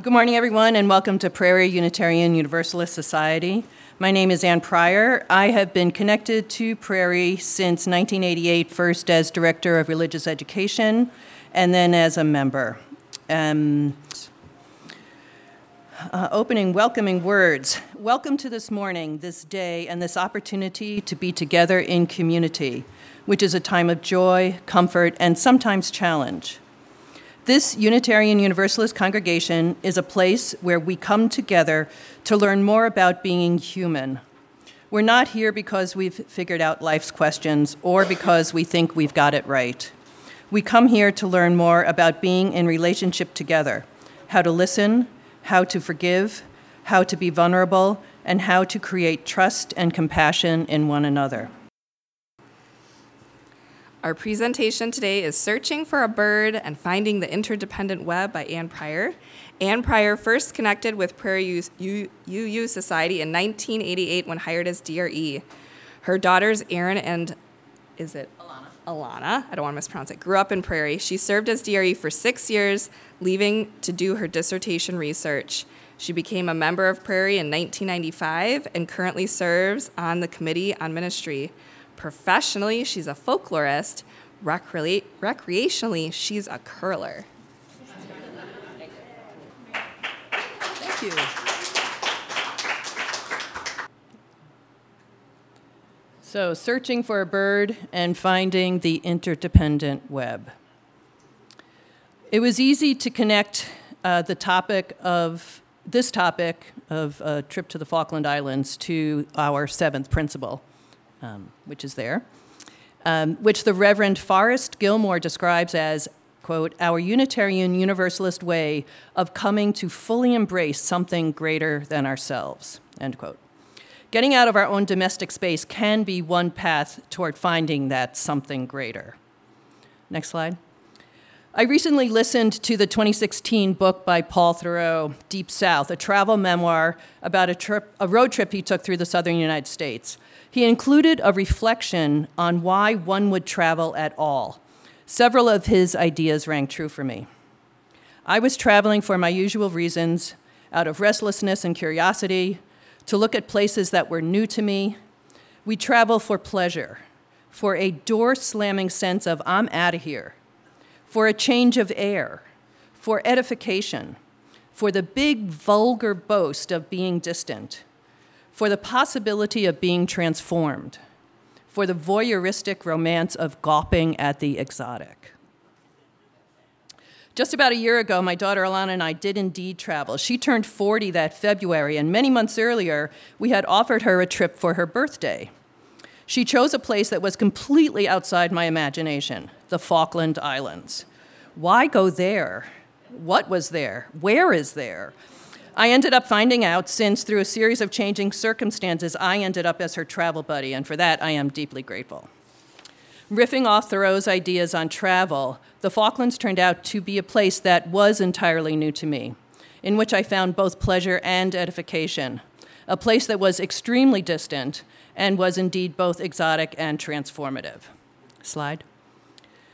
Good morning, everyone, and welcome to Prairie Unitarian Universalist Society. My name is Anne Pryor. I have been connected to Prairie since 1988, first as Director of Religious Education and then as a member. Um, uh, opening welcoming words. Welcome to this morning, this day, and this opportunity to be together in community, which is a time of joy, comfort, and sometimes challenge. This Unitarian Universalist congregation is a place where we come together to learn more about being human. We're not here because we've figured out life's questions or because we think we've got it right. We come here to learn more about being in relationship together, how to listen, how to forgive, how to be vulnerable, and how to create trust and compassion in one another. Our presentation today is Searching for a Bird and Finding the Interdependent Web by Anne Pryor. Anne Pryor first connected with Prairie UU Society in 1988 when hired as DRE. Her daughters, Erin and is it Alana, I don't want to mispronounce it, grew up in Prairie. She served as DRE for six years, leaving to do her dissertation research. She became a member of Prairie in 1995 and currently serves on the Committee on Ministry. Professionally, she's a folklorist. Recre- recreationally, she's a curler. Thank you. So, searching for a bird and finding the interdependent web. It was easy to connect uh, the topic of this topic of a trip to the Falkland Islands to our seventh principle, um, which is there, um, which the Reverend Forrest Gilmore describes as, quote, our Unitarian Universalist way of coming to fully embrace something greater than ourselves, end quote. Getting out of our own domestic space can be one path toward finding that something greater. Next slide. I recently listened to the 2016 book by Paul Theroux, Deep South, a travel memoir about a, trip, a road trip he took through the southern United States. He included a reflection on why one would travel at all. Several of his ideas rang true for me. I was traveling for my usual reasons, out of restlessness and curiosity, to look at places that were new to me. We travel for pleasure, for a door slamming sense of I'm out of here, for a change of air, for edification, for the big vulgar boast of being distant, for the possibility of being transformed, for the voyeuristic romance of gawping at the exotic. Just about a year ago, my daughter Alana and I did indeed travel. She turned 40 that February, and many months earlier, we had offered her a trip for her birthday. She chose a place that was completely outside my imagination the Falkland Islands. Why go there? What was there? Where is there? I ended up finding out since, through a series of changing circumstances, I ended up as her travel buddy, and for that I am deeply grateful. Riffing off Theroux's ideas on travel, the Falklands turned out to be a place that was entirely new to me, in which I found both pleasure and edification, a place that was extremely distant and was indeed both exotic and transformative. Slide.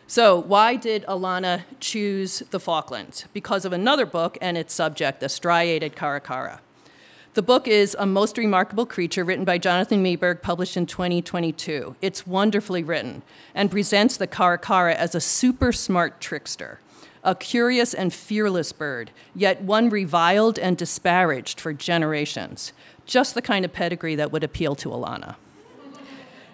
So, why did Alana choose the Falklands? Because of another book and its subject, the striated caracara. The book is A Most Remarkable Creature, written by Jonathan Meiburg, published in 2022. It's wonderfully written and presents the caracara as a super smart trickster, a curious and fearless bird, yet one reviled and disparaged for generations. Just the kind of pedigree that would appeal to Alana.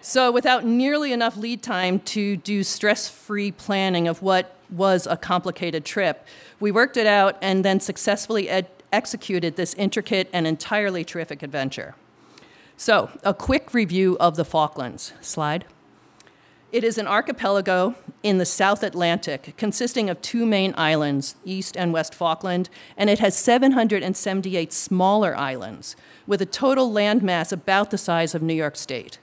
So, without nearly enough lead time to do stress free planning of what was a complicated trip, we worked it out and then successfully ed- executed this intricate and entirely terrific adventure. So, a quick review of the Falklands. Slide. It is an archipelago in the South Atlantic consisting of two main islands, East and West Falkland, and it has 778 smaller islands with a total landmass about the size of New York State.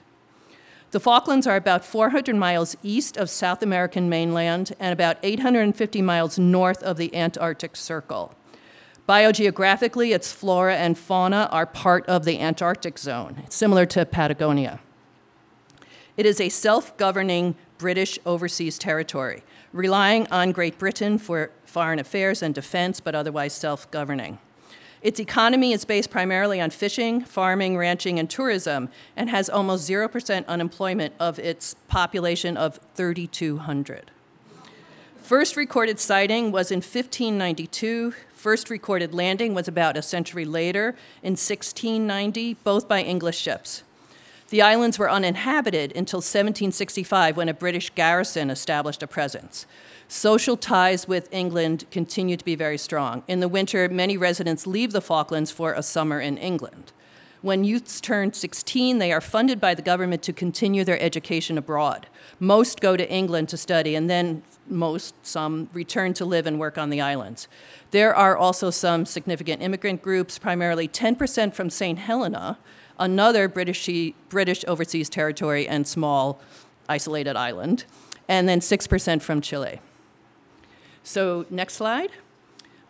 The Falklands are about 400 miles east of South American mainland and about 850 miles north of the Antarctic Circle. Biogeographically, its flora and fauna are part of the Antarctic zone, similar to Patagonia. It is a self governing British overseas territory, relying on Great Britain for foreign affairs and defense, but otherwise self governing. Its economy is based primarily on fishing, farming, ranching, and tourism, and has almost 0% unemployment of its population of 3,200. First recorded sighting was in 1592. First recorded landing was about a century later in 1690, both by English ships. The islands were uninhabited until 1765 when a British garrison established a presence. Social ties with England continue to be very strong. In the winter, many residents leave the Falklands for a summer in England. When youths turn 16, they are funded by the government to continue their education abroad. Most go to England to study, and then most, some, return to live and work on the islands. There are also some significant immigrant groups, primarily 10% from St. Helena, another British, British overseas territory and small isolated island, and then 6% from Chile. So, next slide.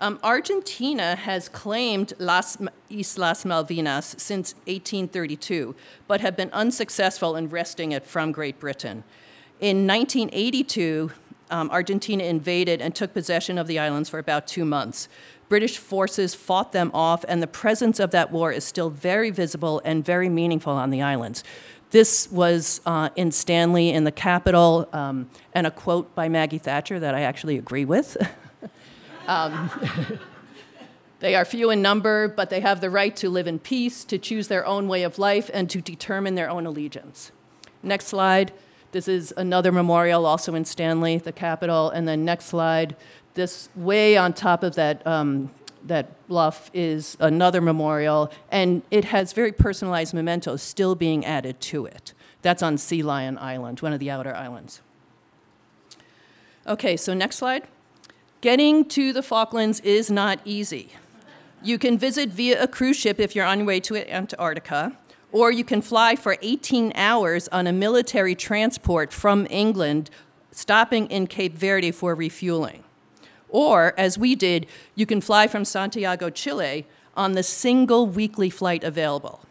Um, Argentina has claimed Las Islas Malvinas since 1832, but have been unsuccessful in wresting it from Great Britain. In 1982, um, Argentina invaded and took possession of the islands for about two months. British forces fought them off, and the presence of that war is still very visible and very meaningful on the islands. This was uh, in Stanley in the capital, um, and a quote by Maggie Thatcher that I actually agree with. um, they are few in number, but they have the right to live in peace, to choose their own way of life, and to determine their own allegiance. Next slide. This is another memorial also in Stanley, the capital. And then next slide. This way on top of that um, that bluff is another memorial, and it has very personalized mementos still being added to it. That's on Sea Lion Island, one of the outer islands. Okay, so next slide. Getting to the Falklands is not easy. You can visit via a cruise ship if you're on your way to Antarctica, or you can fly for 18 hours on a military transport from England, stopping in Cape Verde for refueling. Or, as we did, you can fly from Santiago, Chile on the single weekly flight available.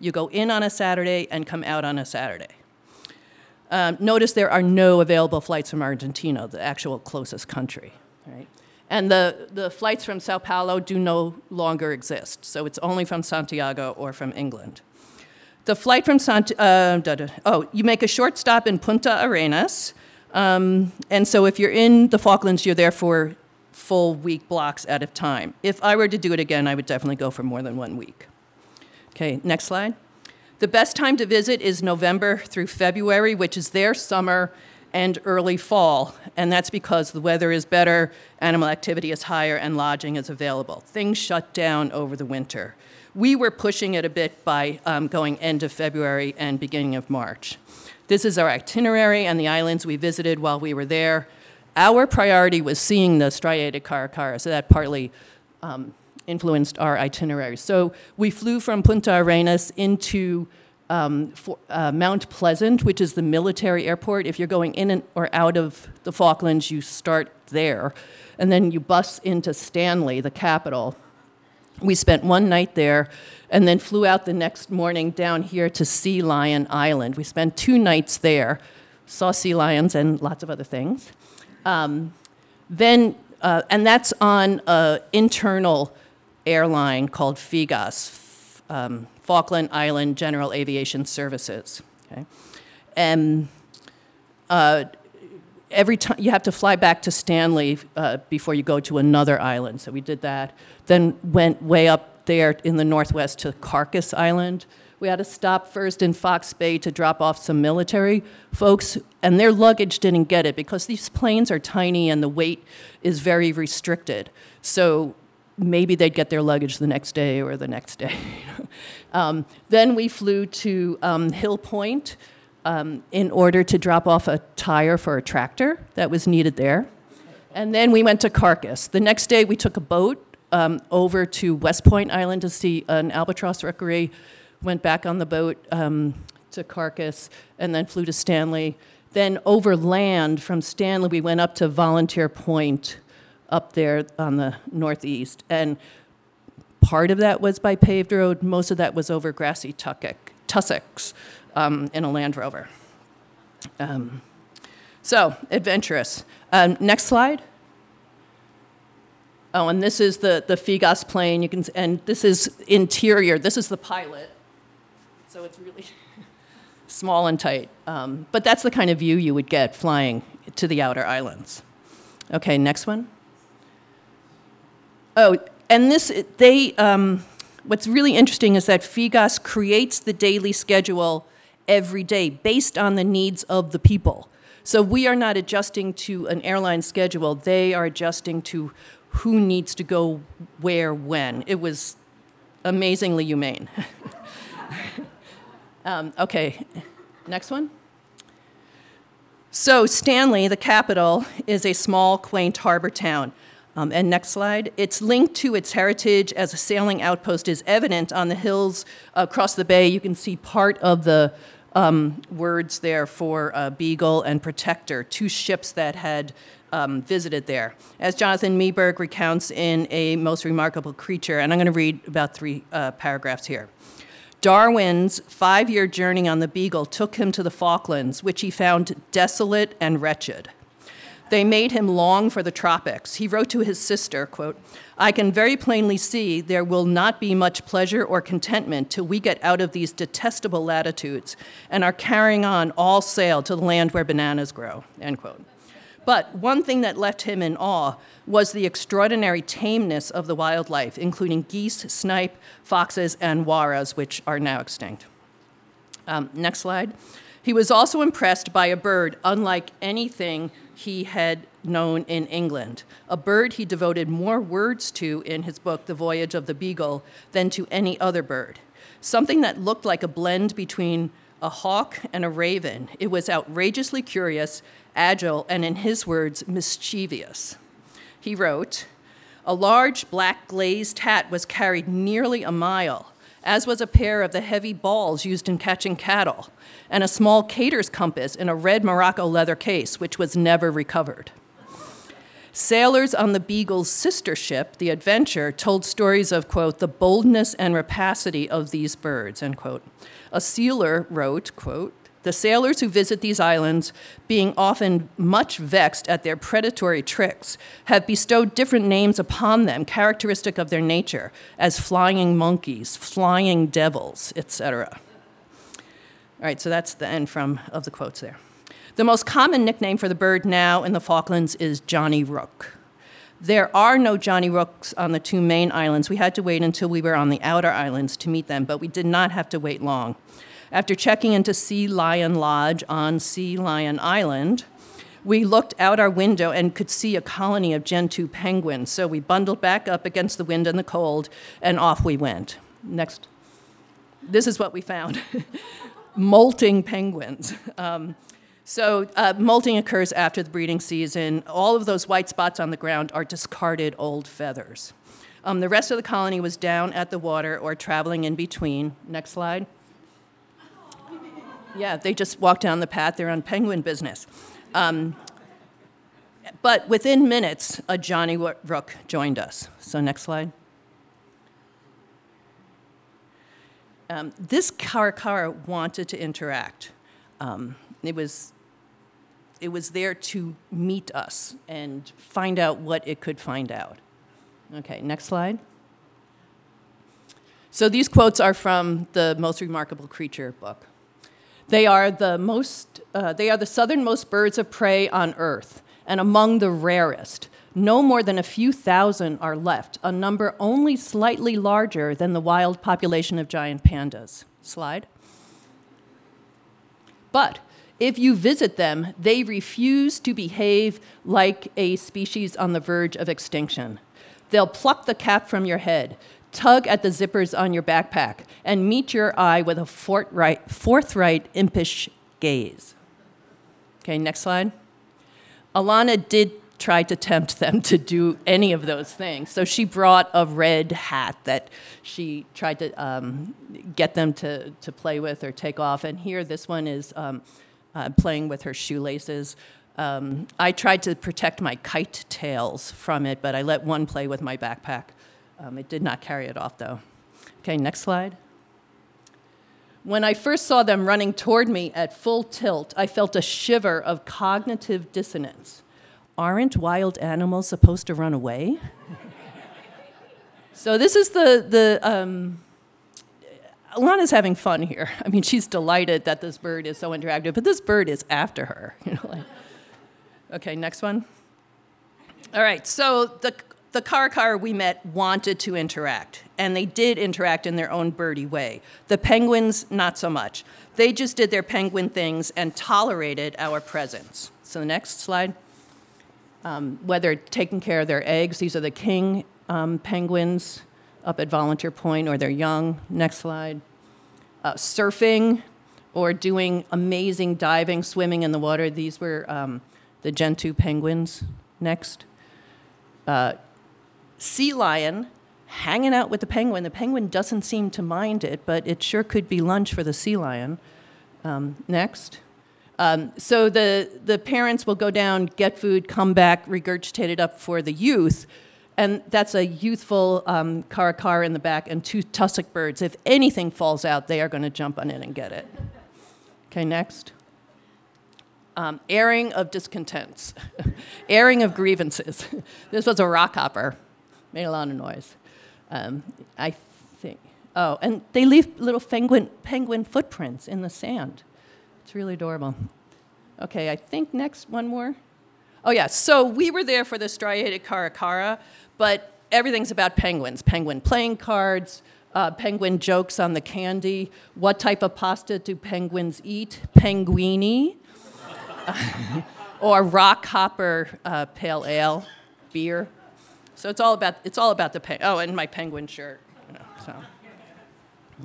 You go in on a Saturday and come out on a Saturday. Um, notice there are no available flights from Argentina, the actual closest country. Right? And the, the flights from Sao Paulo do no longer exist, so it's only from Santiago or from England. The flight from Santiago, uh, oh, you make a short stop in Punta Arenas, um, and so if you're in the Falklands, you're there for full week blocks at a time. If I were to do it again, I would definitely go for more than one week. Okay, next slide. The best time to visit is November through February, which is their summer and early fall, and that's because the weather is better, animal activity is higher, and lodging is available. Things shut down over the winter. We were pushing it a bit by um, going end of February and beginning of March. This is our itinerary and the islands we visited while we were there. Our priority was seeing the striated caracara, so that partly um, influenced our itinerary. So we flew from Punta Arenas into um, for, uh, Mount Pleasant, which is the military airport. If you're going in or out of the Falklands, you start there. And then you bus into Stanley, the capital. We spent one night there and then flew out the next morning down here to Sea Lion Island. We spent two nights there, saw sea lions and lots of other things. Um, then, uh, and that's on an internal airline called FIGAS, um, Falkland Island General Aviation Services. Okay? And uh, every time you have to fly back to Stanley uh, before you go to another island. So we did that. Then went way up there in the northwest to Carcass Island, we had to stop first in Fox Bay to drop off some military folks, and their luggage didn't get it because these planes are tiny and the weight is very restricted. So maybe they'd get their luggage the next day or the next day. um, then we flew to um, Hill Point um, in order to drop off a tire for a tractor that was needed there. And then we went to Carcass. The next day we took a boat um, over to West Point Island to see an albatross rookery went back on the boat um, to Carcass, and then flew to Stanley. Then over land from Stanley, we went up to Volunteer Point up there on the northeast. And part of that was by paved road, most of that was over grassy tussocks um, in a Land Rover. Um, So, adventurous. Um, next slide. Oh, and this is the, the Figas plane. You can, and this is interior. This is the pilot. So it's really small and tight. Um, but that's the kind of view you would get flying to the outer islands. Okay, next one. Oh, and this, they, um, what's really interesting is that Figas creates the daily schedule every day based on the needs of the people. So we are not adjusting to an airline schedule, they are adjusting to who needs to go where when. It was amazingly humane. um, okay, next one. So, Stanley, the capital, is a small, quaint harbor town. Um, and next slide. It's linked to its heritage as a sailing outpost is evident on the hills across the bay. You can see part of the um, words there for uh, Beagle and Protector, two ships that had um, visited there. As Jonathan Meiburg recounts in A Most Remarkable Creature, and I'm going to read about three uh, paragraphs here. Darwin's five year journey on the Beagle took him to the Falklands, which he found desolate and wretched. They made him long for the tropics. He wrote to his sister, quote, I can very plainly see there will not be much pleasure or contentment till we get out of these detestable latitudes and are carrying on all sail to the land where bananas grow, end quote. But one thing that left him in awe was the extraordinary tameness of the wildlife, including geese, snipe, foxes, and warrahs, which are now extinct. Um, next slide. He was also impressed by a bird unlike anything he had known in England, a bird he devoted more words to in his book, The Voyage of the Beagle, than to any other bird. Something that looked like a blend between a hawk and a raven. It was outrageously curious agile, and in his words, mischievous. He wrote, A large black glazed hat was carried nearly a mile, as was a pair of the heavy balls used in catching cattle, and a small Kater's compass in a red Morocco leather case, which was never recovered. Sailors on the Beagle's sister ship, the Adventure, told stories of, quote, the boldness and rapacity of these birds, end quote. A sealer wrote, quote, the sailors who visit these islands, being often much vexed at their predatory tricks, have bestowed different names upon them, characteristic of their nature, as flying monkeys, flying devils, etc. All right, so that's the end from of the quotes there. The most common nickname for the bird now in the Falklands is Johnny Rook. There are no Johnny Rooks on the two main islands. We had to wait until we were on the outer islands to meet them, but we did not have to wait long. After checking into Sea Lion Lodge on Sea Lion Island, we looked out our window and could see a colony of Gentoo penguins. So we bundled back up against the wind and the cold, and off we went. Next. This is what we found molting penguins. Um, so, uh, molting occurs after the breeding season. All of those white spots on the ground are discarded old feathers. Um, the rest of the colony was down at the water or traveling in between. Next slide. Yeah, they just walk down the path. They're on penguin business. Um, but within minutes, a Johnny Rook joined us. So, next slide. Um, this caracara wanted to interact. Um, it was it was there to meet us and find out what it could find out. Okay, next slide. So these quotes are from the Most Remarkable Creature book. They are the most, uh, they are the southernmost birds of prey on Earth, and among the rarest. No more than a few thousand are left, a number only slightly larger than the wild population of giant pandas. Slide. But if you visit them, they refuse to behave like a species on the verge of extinction. They'll pluck the cap from your head, tug at the zippers on your backpack, and meet your eye with a forthright, forthright impish gaze. Okay, next slide. Alana did try to tempt them to do any of those things. So she brought a red hat that she tried to um, get them to, to play with or take off. And here, this one is um, uh, playing with her shoelaces. Um, I tried to protect my kite tails from it, but I let one play with my backpack. Um, it did not carry it off, though. Okay, next slide. When I first saw them running toward me at full tilt, I felt a shiver of cognitive dissonance. Aren't wild animals supposed to run away? so this is the the. Um, Alana's having fun here. I mean, she's delighted that this bird is so interactive, but this bird is after her. You know, like, okay, next one. All right, so the the caracara we met wanted to interact, and they did interact in their own birdie way. The penguins, not so much. They just did their penguin things and tolerated our presence. So the next slide. Um, whether taking care of their eggs, these are the king um, penguins up at Volunteer Point, or their young. Next slide. Uh, surfing or doing amazing diving, swimming in the water. These were um, the Gentoo penguins. Next. Uh, sea lion hanging out with the penguin. The penguin doesn't seem to mind it, but it sure could be lunch for the sea lion. Um, next. Um, so the, the parents will go down, get food, come back, regurgitate it up for the youth. And that's a youthful um, in the back and two tussock birds. If anything falls out, they are going to jump on it and get it. Okay, next. Um, airing of discontents, airing of grievances. this was a rockhopper made a lot of noise. Um, I think. Oh, and they leave little penguin, penguin footprints in the sand. It's really adorable. Okay, I think next one more. Oh, yeah, so we were there for the striated caracara, but everything's about penguins penguin playing cards, uh, penguin jokes on the candy. What type of pasta do penguins eat? Penguini. or rock hopper uh, pale ale, beer. So it's all about it's all about the pe- oh, and my penguin shirt. You know, so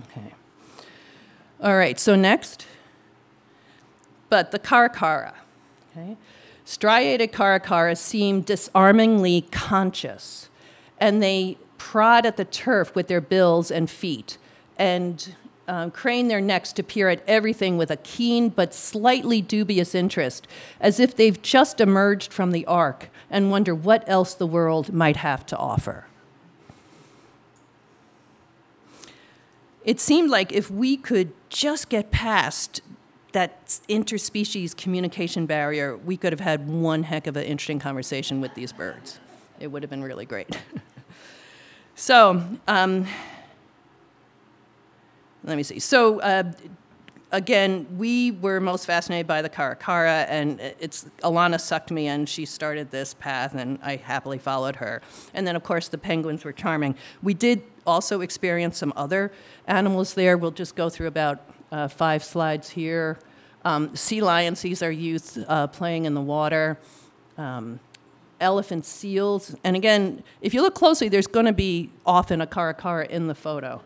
okay. All right. So next, but the caracara. Okay, striated caracara seem disarmingly conscious, and they prod at the turf with their bills and feet, and um, crane their necks to peer at everything with a keen but slightly dubious interest, as if they've just emerged from the ark and wonder what else the world might have to offer. It seemed like if we could just get past that interspecies communication barrier, we could have had one heck of an interesting conversation with these birds. It would have been really great. so, um, let me see. So, uh, again, we were most fascinated by the caracara, and it's Alana sucked me in. She started this path, and I happily followed her. And then, of course, the penguins were charming. We did also experience some other animals there. We'll just go through about uh, five slides here. Um, sea lions, these are youth uh, playing in the water. Um, elephant seals. And again, if you look closely, there's going to be often a caracara in the photo.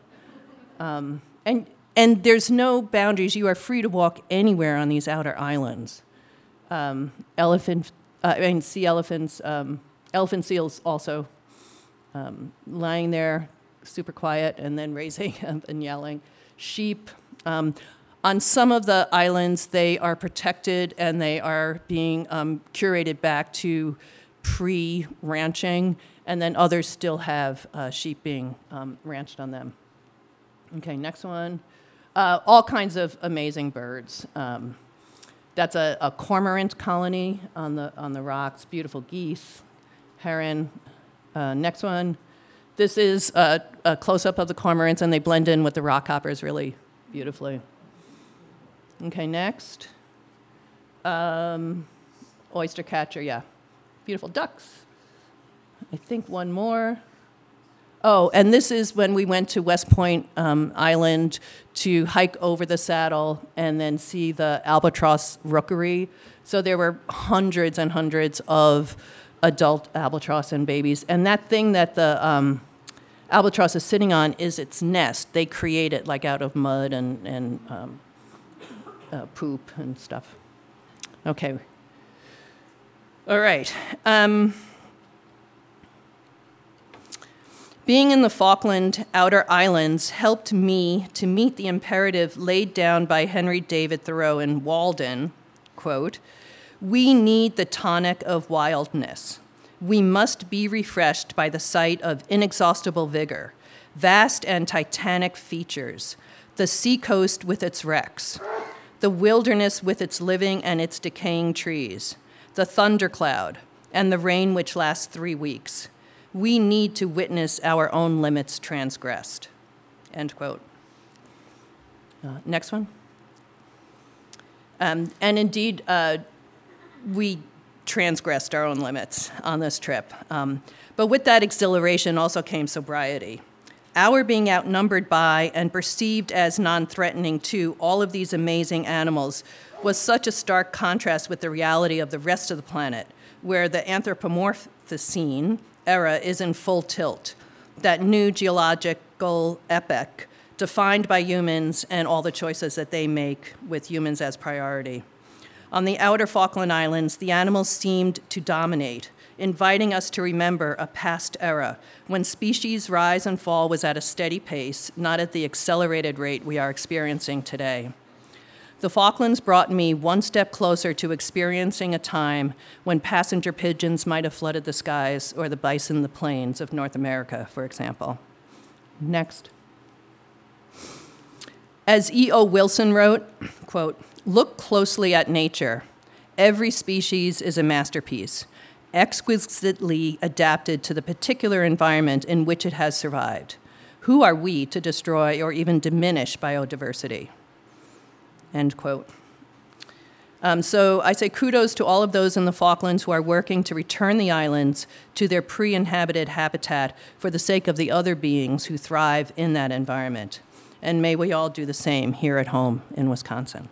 Um, and, and there's no boundaries. You are free to walk anywhere on these outer islands. Um, elephant, uh, I mean, sea elephants, um, elephant seals also um, lying there, super quiet, and then raising up and yelling. Sheep. Um, on some of the islands, they are protected and they are being um, curated back to pre ranching, and then others still have uh, sheep being um, ranched on them. Okay, next one. Uh, all kinds of amazing birds. Um, that's a, a, cormorant colony on the, on the rocks, beautiful geese, heron. Uh, next one. This is a, a close up of the cormorants, and they blend in with the rockhoppers really beautifully. Okay, next. Um, oyster catcher, yeah. Beautiful ducks. I think one more. Oh, and this is when we went to West Point um, Island to hike over the saddle and then see the albatross rookery. So there were hundreds and hundreds of adult albatross and babies. And that thing that the um, albatross is sitting on is its nest. They create it like out of mud and, and um, uh, poop and stuff. Okay. All right. Um, Being in the Falkland Outer Islands helped me to meet the imperative laid down by Henry David Thoreau in Walden, quote, we need the tonic of wildness. We must be refreshed by the sight of inexhaustible vigor, vast and titanic features, the seacoast with its wrecks, the wilderness with its living and its decaying trees, the thundercloud, and the rain which lasts three weeks. We need to witness our own limits transgressed. End quote. Uh, next one. Um, and indeed, uh, we transgressed our own limits on this trip. Um, but with that exhilaration also came sobriety. Our being outnumbered by and perceived as non threatening to all of these amazing animals was such a stark contrast with the reality of the rest of the planet, where the Anthropomorphicene era is in full tilt, that new geological epoch defined by humans and all the choices that they make with humans as priority. On the outer Falkland Islands, the animals seemed to dominate, inviting us to remember a past era when species rise and fall was at a steady pace, not at the accelerated rate we are experiencing today. The Falklands brought me one step closer to experiencing a time when passenger pigeons might have flooded the skies or the bison the plains of North America, for example. Next. As E.O. Wilson wrote, quote, look closely at nature. Every species is a masterpiece, exquisitely adapted to the particular environment in which it has survived. Who are we to destroy or even diminish biodiversity? End quote. Um, so I say kudos to all of those in the Falklands who are working to return the islands to their pre inhabited habitat for the sake of the other beings who thrive in that environment and may we all do the same here at home in Wisconsin.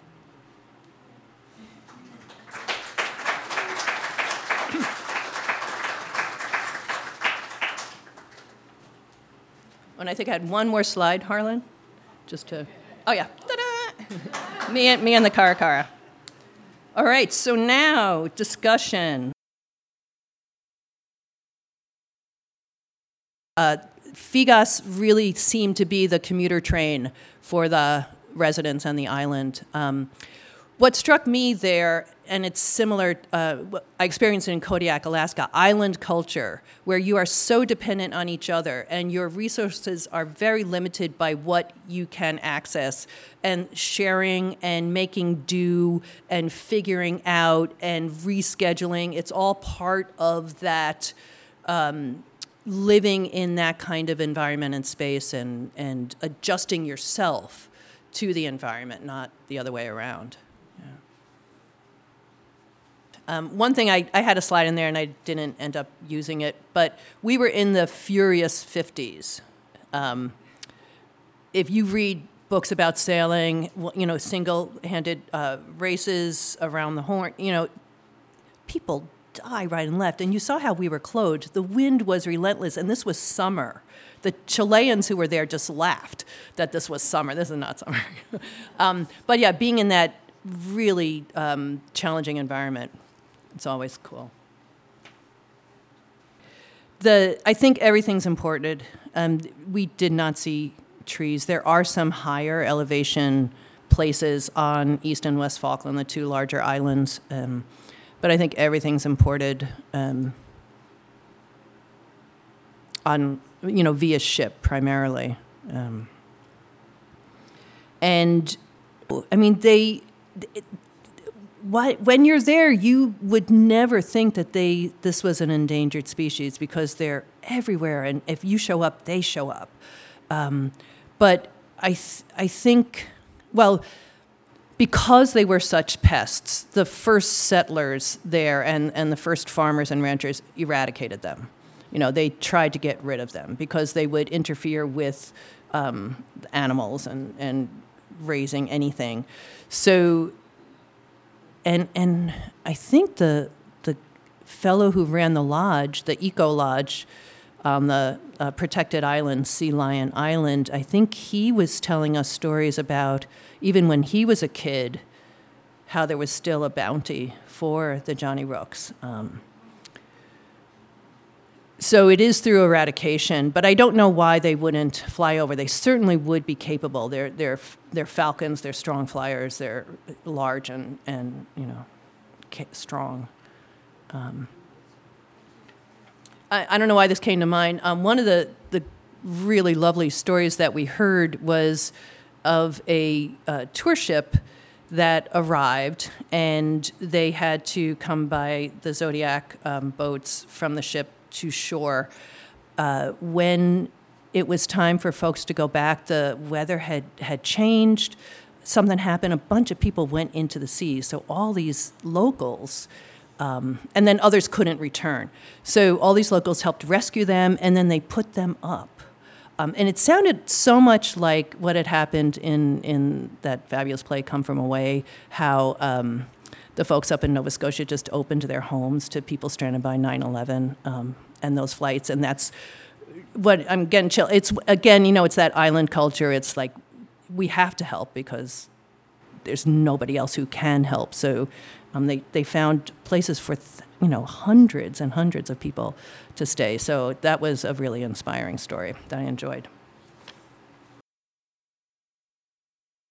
And I think I had one more slide, Harlan, just to, oh yeah, ta-da! me, and, me and the Caracara. All right, so now discussion. Uh, FIGAS really seemed to be the commuter train for the residents on the island. Um, what struck me there, and it's similar, uh, I experienced it in Kodiak, Alaska, island culture, where you are so dependent on each other and your resources are very limited by what you can access. And sharing and making do and figuring out and rescheduling, it's all part of that. Um, living in that kind of environment and space and, and adjusting yourself to the environment, not the other way around. Um, one thing I, I had a slide in there and I didn't end up using it, but we were in the furious 50s. Um, if you read books about sailing, you know, single-handed uh, races around the Horn, you know, people die right and left. And you saw how we were clothed. The wind was relentless, and this was summer. The Chileans who were there just laughed that this was summer. This is not summer. um, but yeah, being in that really um, challenging environment, it's always cool. The, I think everything's imported. Um, we did not see trees. There are some higher elevation places on East and West Falkland, the two larger islands. Um, but I think everything's imported um, on, you know, via ship primarily. Um, and I mean, they, it, when you're there, you would never think that they this was an endangered species because they're everywhere, and if you show up, they show up. Um, but I th- I think, well, because they were such pests, the first settlers there and, and the first farmers and ranchers eradicated them. You know, they tried to get rid of them because they would interfere with um, animals and, and raising anything. So, and, and I think the, the fellow who ran the lodge, the Eco Lodge, on the uh, protected island, Sea Lion Island, I think he was telling us stories about even when he was a kid, how there was still a bounty for the Johnny Rooks. Um, so it is through eradication, but I don't know why they wouldn't fly over. They certainly would be capable. They're, they're, they're falcons, they're strong flyers, they're large and, and you know, strong. Um, I, I, don't know why this came to mind. Um, one of the, the really lovely stories that we heard was of a uh, tour ship that arrived, and they had to come by the Zodiac um, boats from the ship to shore. Uh, when it was time for folks to go back, the weather had, had changed. Something happened. A bunch of people went into the sea. So all these locals, um, and then others couldn't return. So all these locals helped rescue them, and then they put them up. Um, and it sounded so much like what had happened in, in that fabulous play, Come From Away, how um, the folks up in Nova Scotia just opened their homes to people stranded by 9 11 um, and those flights. And that's what I'm getting chill. It's, again, you know, it's that island culture. It's like we have to help because there's nobody else who can help. So um, they, they found places for, th- you know, hundreds and hundreds of people to stay. So that was a really inspiring story that I enjoyed.